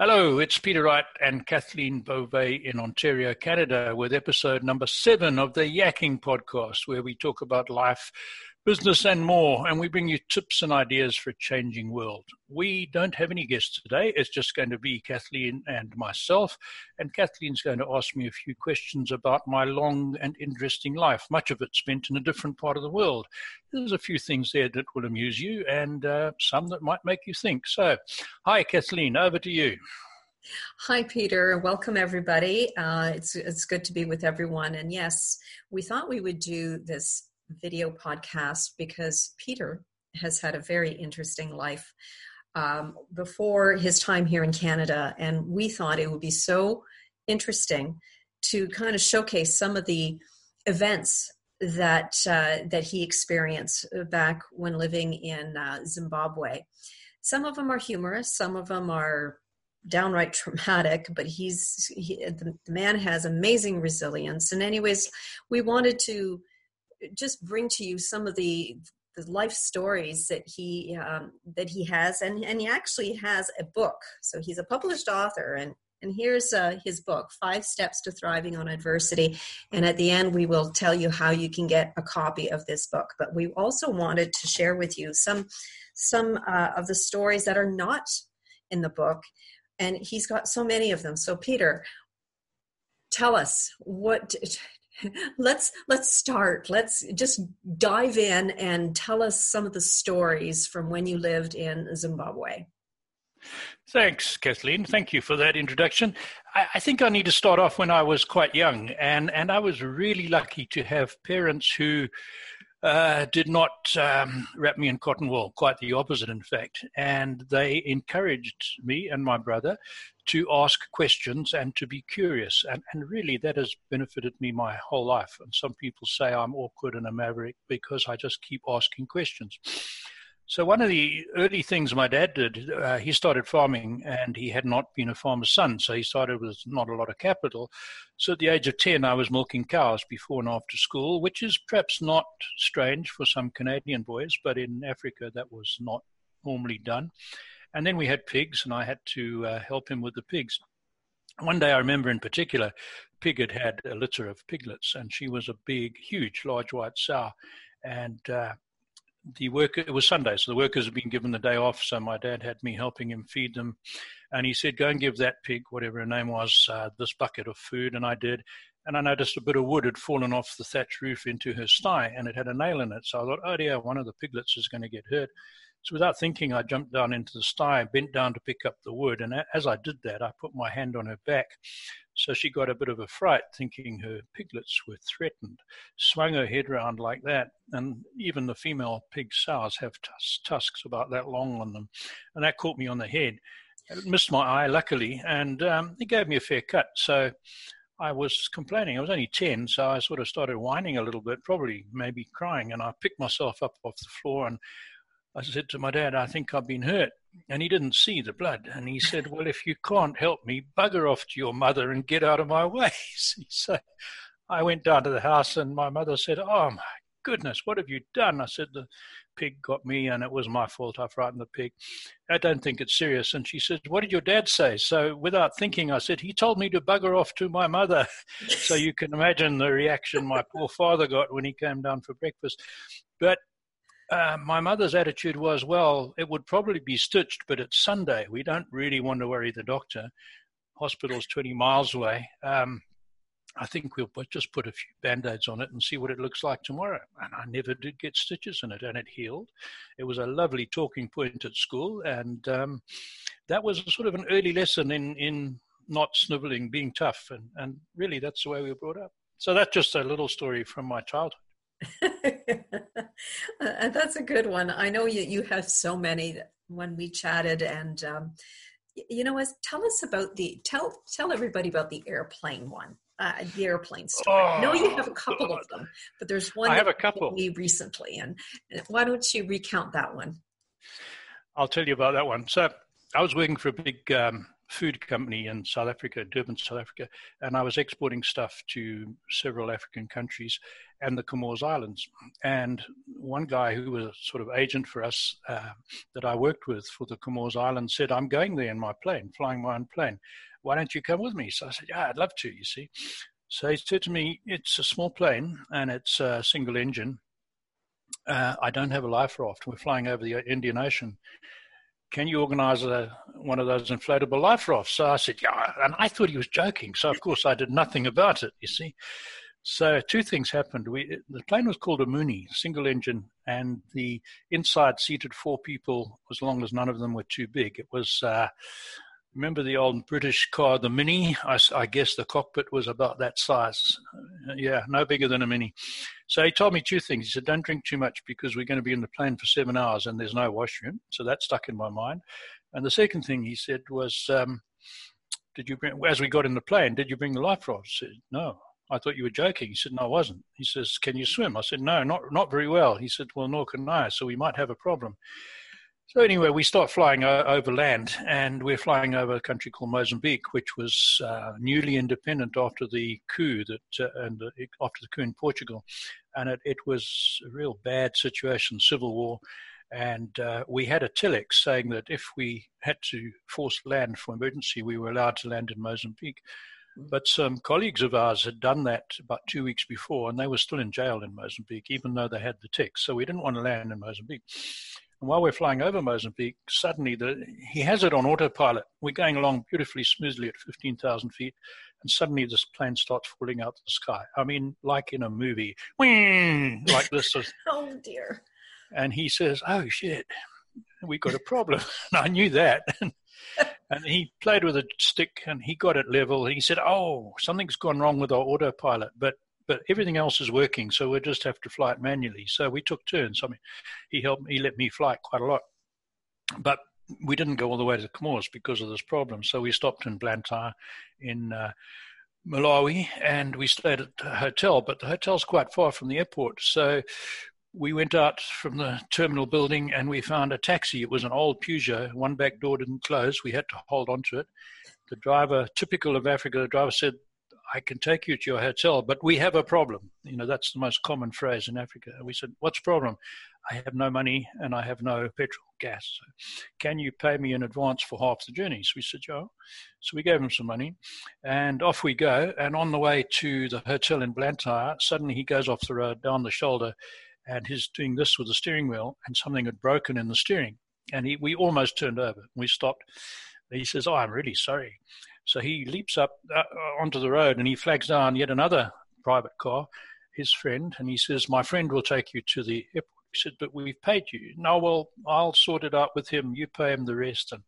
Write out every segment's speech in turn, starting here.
Hello, it's Peter Wright and Kathleen Beauvais in Ontario, Canada, with episode number seven of the Yacking Podcast, where we talk about life, business, and more. And we bring you tips and ideas for a changing world. We don't have any guests today. It's just going to be Kathleen and myself. And Kathleen's going to ask me a few questions about my long and interesting life, much of it spent in a different part of the world. There's a few things there that will amuse you and uh, some that might make you think. So, hi, Kathleen, over to you. Hi, Peter. Welcome, everybody. Uh, it's it's good to be with everyone. And yes, we thought we would do this video podcast because Peter has had a very interesting life um, before his time here in Canada, and we thought it would be so interesting to kind of showcase some of the events that uh, that he experienced back when living in uh, Zimbabwe. Some of them are humorous, some of them are downright traumatic. But he's he, the, the man has amazing resilience. And anyways, we wanted to just bring to you some of the the life stories that he um, that he has, and and he actually has a book. So he's a published author, and and here's uh, his book, Five Steps to Thriving on Adversity. And at the end, we will tell you how you can get a copy of this book. But we also wanted to share with you some some uh, of the stories that are not in the book, and he's got so many of them. So Peter, tell us what let's let's start let's just dive in and tell us some of the stories from when you lived in zimbabwe Thanks, Kathleen. Thank you for that introduction. I, I, think I need to start off when I was quite young, and, and I was really lucky to have parents who uh, did not um, wrap me in cotton wool, quite the opposite, in fact. And they encouraged me and my brother to ask questions and to be curious. And, and really, that has benefited me my whole life. And some people say I'm awkward and a maverick because I just keep asking questions. So, one of the early things my dad did, uh, he started farming and he had not been a farmer's son. So, he started with not a lot of capital. So, at the age of 10, I was milking cows before and after school, which is perhaps not strange for some Canadian boys, but in Africa, that was not normally done. And then we had pigs, and I had to uh, help him with the pigs. One day, I remember in particular, pig had had a litter of piglets, and she was a big, huge, large white sow. And uh, the worker it was Sunday, so the workers had been given the day off. So my dad had me helping him feed them, and he said, "Go and give that pig, whatever her name was, uh, this bucket of food." And I did, and I noticed a bit of wood had fallen off the thatch roof into her sty, and it had a nail in it. So I thought, "Oh dear, one of the piglets is going to get hurt." So without thinking, I jumped down into the sty, and bent down to pick up the wood, and as I did that, I put my hand on her back. So she got a bit of a fright, thinking her piglets were threatened, swung her head round like that, and even the female pig sows have tus- tusks about that long on them, and that caught me on the head. It missed my eye, luckily, and um, it gave me a fair cut. So I was complaining. I was only 10, so I sort of started whining a little bit, probably maybe crying, and I picked myself up off the floor and I said to my dad, I think I've been hurt. And he didn't see the blood. And he said, Well, if you can't help me, bugger off to your mother and get out of my way. so I went down to the house, and my mother said, Oh, my goodness, what have you done? I said, The pig got me, and it was my fault. I frightened the pig. I don't think it's serious. And she said, What did your dad say? So without thinking, I said, He told me to bugger off to my mother. so you can imagine the reaction my poor father got when he came down for breakfast. But uh, my mother's attitude was, well, it would probably be stitched, but it's Sunday. We don't really want to worry the doctor. Hospital's 20 miles away. Um, I think we'll just put a few band aids on it and see what it looks like tomorrow. And I never did get stitches in it, and it healed. It was a lovely talking point at school, and um, that was sort of an early lesson in, in not sniveling, being tough. And, and really, that's the way we were brought up. So that's just a little story from my childhood. uh, that's a good one. I know you, you have so many when we chatted and um, you know, as tell us about the tell tell everybody about the airplane one, uh, the airplane story. Oh, I know you have a couple God. of them, but there's one I have a couple me recently, and why don't you recount that one? I'll tell you about that one. So I was working for a big um, food company in South Africa, Durban, South Africa, and I was exporting stuff to several African countries and the Comores Islands. And one guy who was sort of agent for us uh, that I worked with for the Comores Islands said, I'm going there in my plane, flying my own plane. Why don't you come with me? So I said, Yeah, I'd love to, you see. So he said to me, It's a small plane and it's a single engine. Uh, I don't have a life raft. We're flying over the Indian Ocean can you organize a, one of those inflatable life rafts? So I said, yeah. And I thought he was joking. So, of course, I did nothing about it, you see. So two things happened. We, the plane was called a Mooney, single engine, and the inside seated four people as long as none of them were too big. It was uh, remember the old British car, the Mini? I, I, guess the cockpit was about that size. Uh, yeah, no bigger than a Mini. So he told me two things. He said, don't drink too much because we're going to be in the plane for seven hours and there's no washroom. So that stuck in my mind. And the second thing he said was, um, did you bring, as we got in the plane, did you bring the life raft? I said, no. I thought you were joking. He said, no, I wasn't. He says, can you swim? I said, no, not, not very well. He said, well, nor can I, so we might have a problem. So anyway, we start flying over land, and we're flying over a country called Mozambique, which was uh, newly independent after the coup that uh, and uh, after the coup in Portugal, and it, it, was a real bad situation, civil war, and uh, we had a telex saying that if we had to force land for emergency, we were allowed to land in Mozambique. But some colleagues of ours had done that about two weeks before, and they were still in jail in Mozambique, even though they had the text. So we didn't want to land in Mozambique. And while we're flying over Mozambique, suddenly the, he has it on autopilot. We're going along beautifully smoothly at 15,000 feet, and suddenly this plane starts falling out of the sky. I mean, like in a movie, like this. oh dear. And he says, "Oh shit, we got a problem." and I knew that. and he played with a stick and he got it level. He said, "Oh, something's gone wrong with our autopilot." But but everything else is working, so we just have to fly it manually. So we took turns. I mean, he helped, me he let me fly it quite a lot, but we didn't go all the way to Comores because of this problem. So we stopped in Blantyre in uh, Malawi and we stayed at a hotel, but the hotel's quite far from the airport. So we went out from the terminal building and we found a taxi. It was an old Peugeot. One back door didn't close. We had to hold on to it. The driver, typical of Africa, the driver said, I can take you to your hotel, but we have a problem. You know, that's the most common phrase in Africa. We said, What's the problem? I have no money and I have no petrol, gas. So can you pay me in advance for half the journey? So we said, Yeah. So we gave him some money and off we go. And on the way to the hotel in Blantyre, suddenly he goes off the road down the shoulder and he's doing this with the steering wheel and something had broken in the steering. And he, we almost turned over. We stopped. He says, Oh, I'm really sorry. So he leaps up uh, onto the road and he flags down yet another private car, his friend, and he says, My friend will take you to the airport. He said, But we've paid you. No, well, I'll sort it out with him. You pay him the rest. And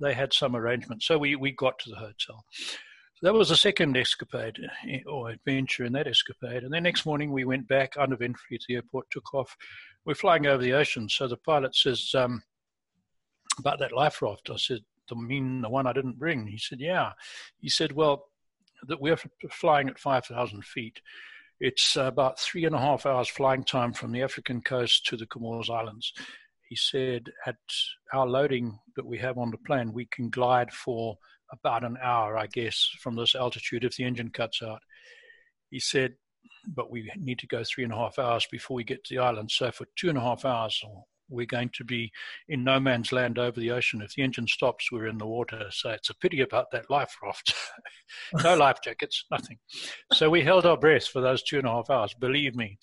they had some arrangement. So we, we got to the hotel. So that was the second escapade eh, or adventure in that escapade. And then next morning we went back uneventfully to the airport, took off. We're flying over the ocean. So the pilot says, um, about that life raft. I said, the mean the one I didn't bring? He said, yeah. He said, well, that we're flying at 5,000 feet. It's about three and a half hours flying time from the African coast to the Comores Islands. He said, at our loading that we have on the plane, we can glide for about an hour, I guess, from this altitude if the engine cuts out. He said, but we need to go three and a half hours before we get to the island. So for two and a half hours or we're going to be in no man's land over the ocean. If the engine stops, we're in the water. So it's a pity about that life raft. no life jackets, nothing. So we held our breath for those two and a half hours, believe me.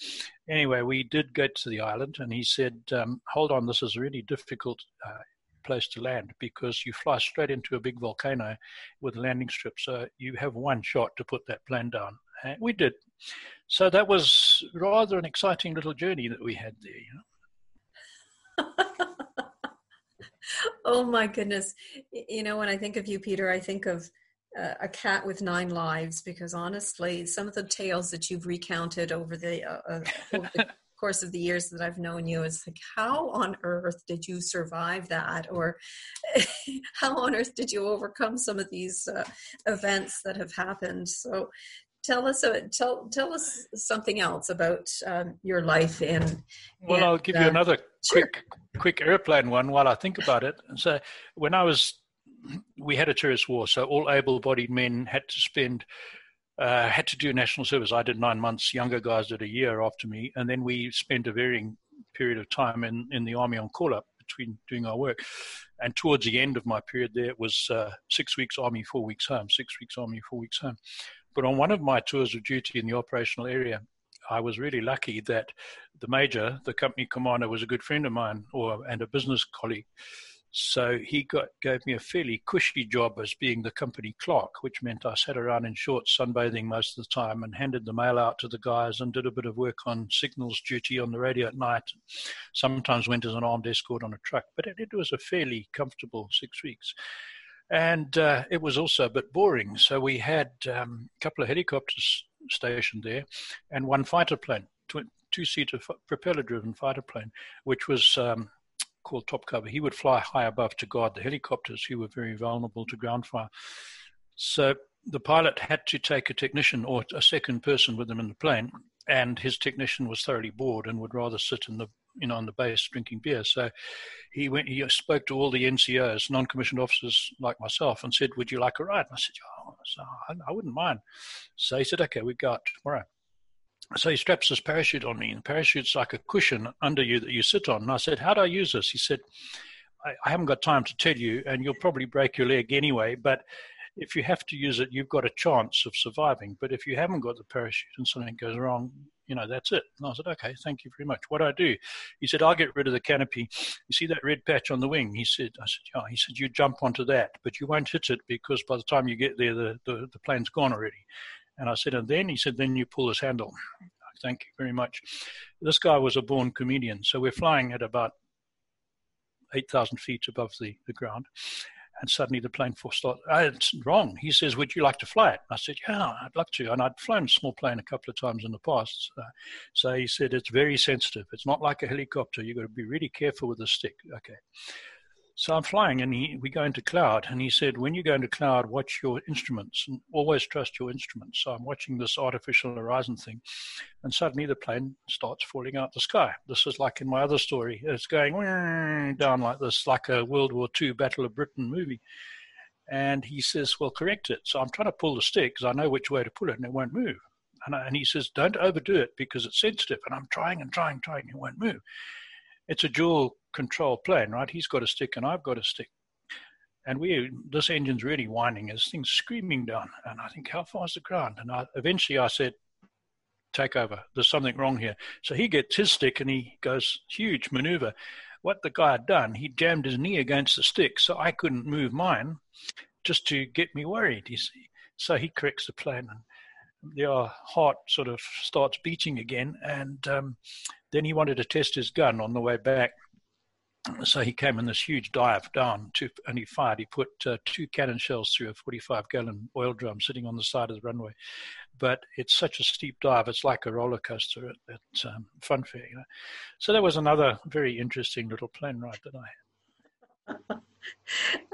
Anyway, we did get to the island, and he said, um, Hold on, this is a really difficult uh, place to land because you fly straight into a big volcano with a landing strip. So you have one shot to put that plane down. And we did. So that was rather an exciting little journey that we had there. You know? oh my goodness. You know, when I think of you, Peter, I think of uh, a cat with nine lives because honestly, some of the tales that you've recounted over the, uh, uh over the course of the years that I've known you is like, how on earth did you survive that? Or how on earth did you overcome some of these uh, events that have happened? So tell us uh, tell tell us something else about um, your life and well and, i'll give you uh, another sure. quick quick airplane one while i think about it so when i was we had a terrorist war, so all able-bodied men had to spend uh, had to do national service. I did nine months. Younger guys did a year after me, and then we spent a varying period of time in, in the army on call up between doing our work. And towards the end of my period there, it was uh, six weeks army, four weeks home. Six weeks army, four weeks home. But on one of my tours of duty in the operational area, I was really lucky that the major, the company commander, was a good friend of mine, or and a business colleague. So he got gave me a fairly cushy job as being the company clerk, which meant I sat around in shorts, sunbathing most of the time, and handed the mail out to the guys and did a bit of work on signals duty on the radio at night. Sometimes went as an armed escort on a truck, but it, it was a fairly comfortable six weeks. And uh, it was also a bit boring. So we had um, a couple of helicopters stationed there and one fighter plane, two seater propeller driven fighter plane, which was um, called top cover. He would fly high above to guard the helicopters who were very vulnerable to ground fire. So the pilot had to take a technician or a second person with him in the plane, and his technician was thoroughly bored and would rather sit in the you know on the base drinking beer. So he went. He spoke to all the NCOs, non-commissioned officers like myself, and said, "Would you like a ride?" And I said, "Oh, I, I wouldn't mind." So he said, "Okay, we go out tomorrow." So he straps his parachute on me, and the parachute's like a cushion under you that you sit on. And I said, How do I use this? He said, I, I haven't got time to tell you, and you'll probably break your leg anyway, but if you have to use it, you've got a chance of surviving. But if you haven't got the parachute and something goes wrong, you know, that's it. And I said, okay, thank you very much. What do I do? He said, I'll get rid of the canopy. You see that red patch on the wing? He said, I said, yeah. He said, you jump onto that, but you won't hit it because by the time you get there, the, the, the plane's gone already. And I said, and then he said, then you pull this handle. Thank you very much. This guy was a born comedian. So we're flying at about 8,000 feet above the, the ground. And suddenly the plane force starts, oh, it's wrong. He says, Would you like to fly it? I said, Yeah, I'd love to. And I'd flown a small plane a couple of times in the past. So, so he said, It's very sensitive. It's not like a helicopter. You've got to be really careful with the stick. Okay. So I'm flying, and he, we go into cloud, and he said, when you go into cloud, watch your instruments and always trust your instruments. So I'm watching this artificial horizon thing, and suddenly the plane starts falling out the sky. This is like in my other story. It's going down like this, like a World War II Battle of Britain movie. And he says, well, correct it. So I'm trying to pull the stick because I know which way to pull it, and it won't move. And, I, and he says, don't overdo it because it's sensitive. And I'm trying and trying, trying, and it won't move it's a dual control plane, right? He's got a stick and I've got a stick. And we, this engine's really whining. This thing's screaming down. And I think, how far is the ground? And I, eventually I said, take over. There's something wrong here. So he gets his stick and he goes, huge maneuver. What the guy had done, he jammed his knee against the stick so I couldn't move mine just to get me worried, you see. So he corrects the plane and their heart sort of starts beating again. And um, then he wanted to test his gun on the way back. So he came in this huge dive down to, and he fired. He put uh, two cannon shells through a 45 gallon oil drum sitting on the side of the runway. But it's such a steep dive, it's like a roller coaster at, at um, Funfair. You know? So that was another very interesting little plane ride that I had.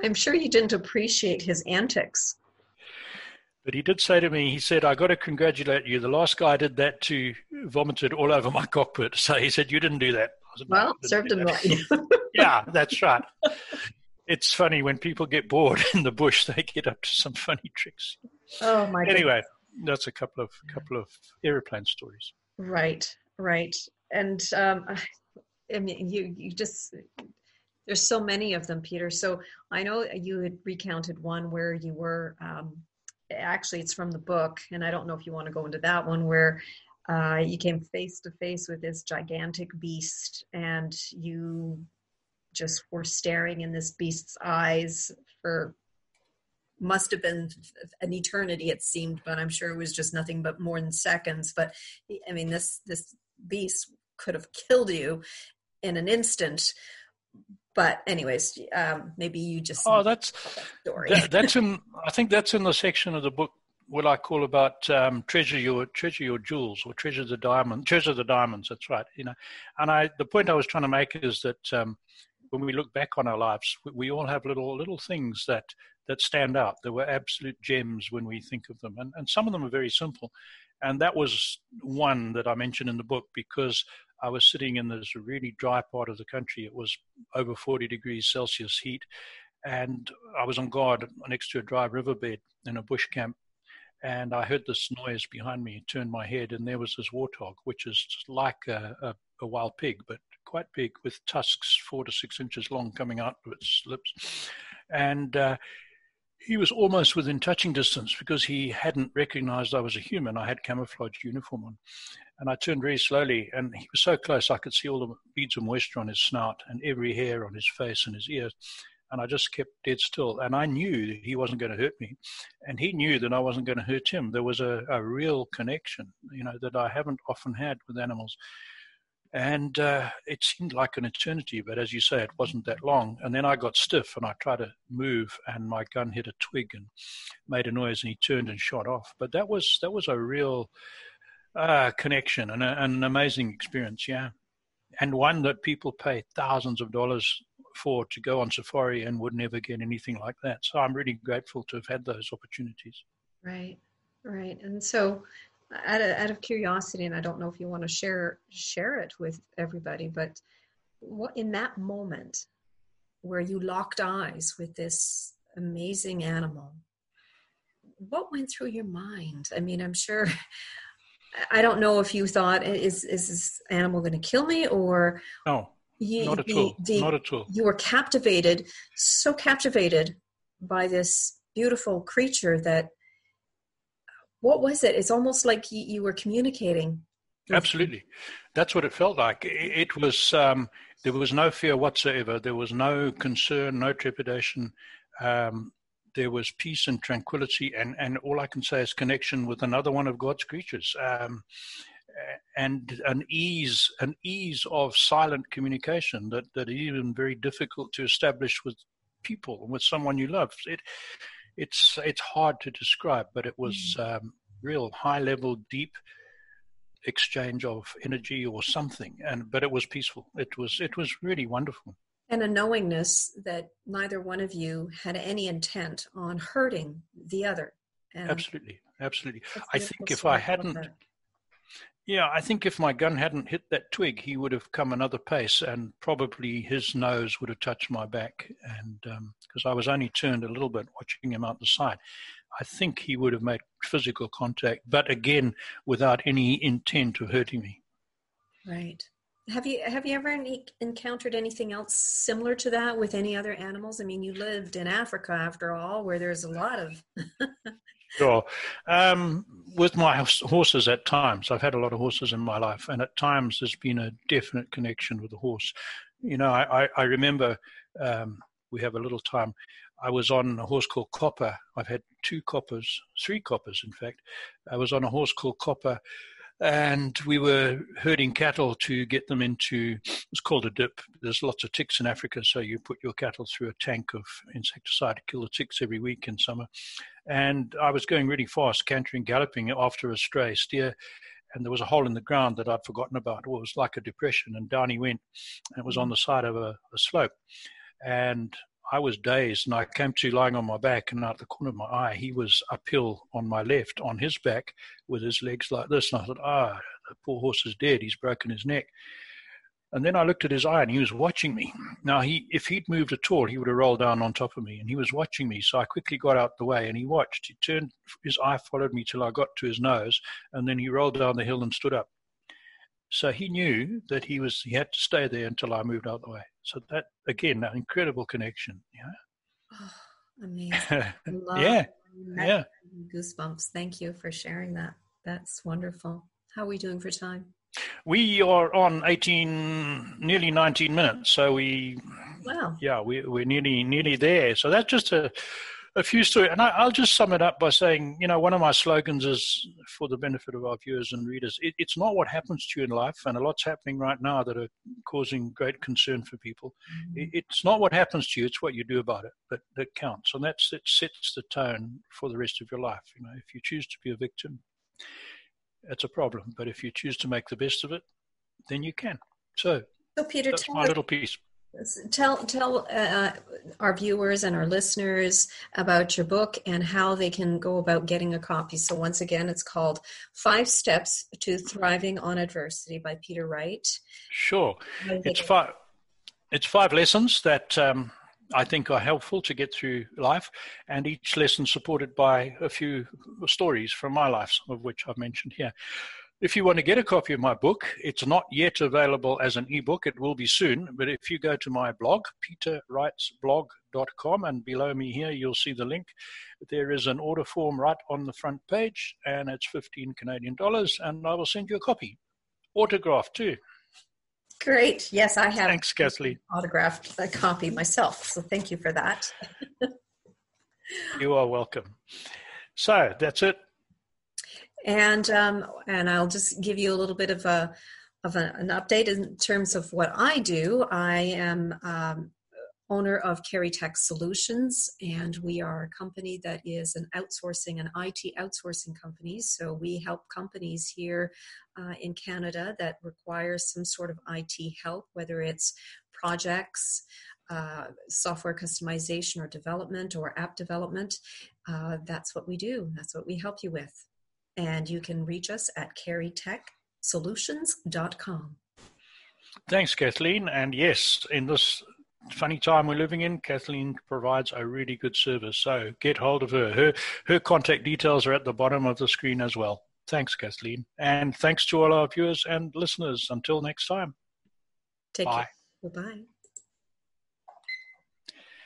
I'm sure you didn't appreciate his antics. But he did say to me, he said, I got to congratulate you. The last guy did that to vomited all over my cockpit. So he said, You didn't do that. Said, well, served him right. yeah, that's right. It's funny when people get bored in the bush, they get up to some funny tricks. Oh my Anyway, goodness. that's a couple of couple of airplane stories. Right, right. And um, I mean you you just there's so many of them, Peter. So I know you had recounted one where you were um, actually it's from the book and i don't know if you want to go into that one where uh, you came face to face with this gigantic beast and you just were staring in this beast's eyes for must have been an eternity it seemed but i'm sure it was just nothing but more than seconds but i mean this this beast could have killed you in an instant but anyways, um, maybe you just oh, that's story. That, that's in. I think that's in the section of the book what I call about um, treasure your treasure your jewels or treasure the diamond treasure the diamonds. That's right. You know, and I the point I was trying to make is that um, when we look back on our lives, we, we, all have little little things that that stand out. There were absolute gems when we think of them, and and some of them are very simple. And that was one that I mentioned in the book because I was sitting in this really dry part of the country. It was over 40 degrees Celsius heat. and I was on guard next to a dry riverbed in a bush camp, and I heard this noise behind me. Turned my head, and there was this warthog, which is like a, a, a wild pig, but quite big, with tusks four to six inches long coming out of its lips, and. Uh, he was almost within touching distance because he hadn't recognized I was a human. I had camouflage uniform on. And I turned very slowly, and he was so close I could see all the beads of moisture on his snout and every hair on his face and his ears. And I just kept dead still. And I knew that he wasn't going to hurt me. And he knew that I wasn't going to hurt him. There was a, a real connection, you know, that I haven't often had with animals. And uh, it seemed like an eternity, but as you say, it wasn't that long. And then I got stiff and I tried to move, and my gun hit a twig and made a noise, and he turned and shot off. But that was that was a real uh, connection and a, an amazing experience, yeah. And one that people pay thousands of dollars for to go on safari and would never get anything like that. So I'm really grateful to have had those opportunities. Right, right. And so, out of, out of curiosity, and I don't know if you want to share share it with everybody, but what in that moment where you locked eyes with this amazing animal, what went through your mind? I mean, I'm sure. I don't know if you thought is is this animal going to kill me or no you, not at all. The, not at all. You were captivated, so captivated by this beautiful creature that what was it? It's almost like you, you were communicating. Absolutely, that's what it felt like. It, was um, there was no fear whatsoever. There was no concern, no trepidation. Um, there was peace and tranquility, and and all I can say is connection with another one of God's creatures. Um, and an ease an ease of silent communication that that even very difficult to establish with people and with someone you love. It it's it's hard to describe but it was mm. um, real high level deep exchange of energy or something and but it was peaceful. It was it was really wonderful. And a knowingness that neither one of you had any intent on hurting the other and absolutely. Absolutely. I think if i hadn't yeah, I think if my gun hadn't hit that twig, he would have come another pace, and probably his nose would have touched my back. And because um, I was only turned a little bit, watching him out the side, I think he would have made physical contact, but again, without any intent of hurting me. Right. Have you have you ever any, encountered anything else similar to that with any other animals? I mean, you lived in Africa after all, where there's a lot of Sure. Um, with my horses, at times, I've had a lot of horses in my life, and at times there's been a definite connection with the horse. You know, I, I, remember um, we have a little time. I was on a horse called Copper. I've had two coppers, three coppers, in fact. I was on a horse called Copper and we were herding cattle to get them into it's called a dip. There's lots of ticks in africa so you put your cattle through a tank of insecticide to kill the ticks every week in summer. And i was going really fast cantering galloping after a stray steer and there was a hole in the ground that i'd forgotten about. It was like a depression and down he went and it was on mm. the side of a, a slope. And I was dazed and I came to lying on my back and out the corner of my eye, he was uphill on my left on his back with his legs like this. And I thought, ah, the poor horse is dead. He's broken his neck. And then I looked at his eye and he was watching me. Now, he, if he'd moved at all, he would have rolled down on top of me and he was watching me. So I quickly got out the way and he watched. He turned, his eye followed me till I got to his nose and then he rolled down the hill and stood up. So he knew that he was he had to stay there until I moved out the way. So that again, an incredible connection. Yeah. Oh, amazing. yeah. Yeah. Goosebumps. Thank you for sharing that. That's wonderful. How are we doing for time? We are on 18, nearly 19 minutes. So we, wow. Yeah, we, we're nearly, nearly there. So that's just a, a few stories, and I, will just sum it up by saying, you know, one of my slogans is for the benefit of our viewers and readers. It, it's not what happens to you in life, and a lot's happening right now that are causing great concern for people. Mm-hmm. It, it's not what happens to you; it's what you do about it that that counts, and that's it sets the tone for the rest of your life. You know, if you choose to be a victim, that's a problem, but if you choose to make the best of it, then you can. So, so Peter, that's my little piece. Tell tell uh, our viewers and our listeners about your book and how they can go about getting a copy. So once again, it's called Five Steps to Thriving on Adversity by Peter Wright. Sure, it's five. It's five lessons that um, I think are helpful to get through life, and each lesson supported by a few stories from my life, some of which I've mentioned here. If you want to get a copy of my book, it's not yet available as an ebook. It will be soon. But if you go to my blog, peterwrightsblog.com, and below me here, you'll see the link. There is an order form right on the front page, and it's 15 Canadian dollars, and I will send you a copy. Autograph too. Great. Yes, I have. Thanks, Kathleen. Autographed a copy myself. So thank you for that. you are welcome. So that's it. And um, and I'll just give you a little bit of a of a, an update in terms of what I do. I am um, owner of Carey Tech Solutions, and we are a company that is an outsourcing and IT outsourcing company. So we help companies here uh, in Canada that require some sort of IT help, whether it's projects, uh, software customization or development or app development. Uh, that's what we do. That's what we help you with. And you can reach us at careytechsolutions.com. Thanks, Kathleen. And yes, in this funny time we're living in, Kathleen provides a really good service. So get hold of her. Her her contact details are at the bottom of the screen as well. Thanks, Kathleen. And thanks to all our viewers and listeners. Until next time. Take Bye. care. Bye-bye.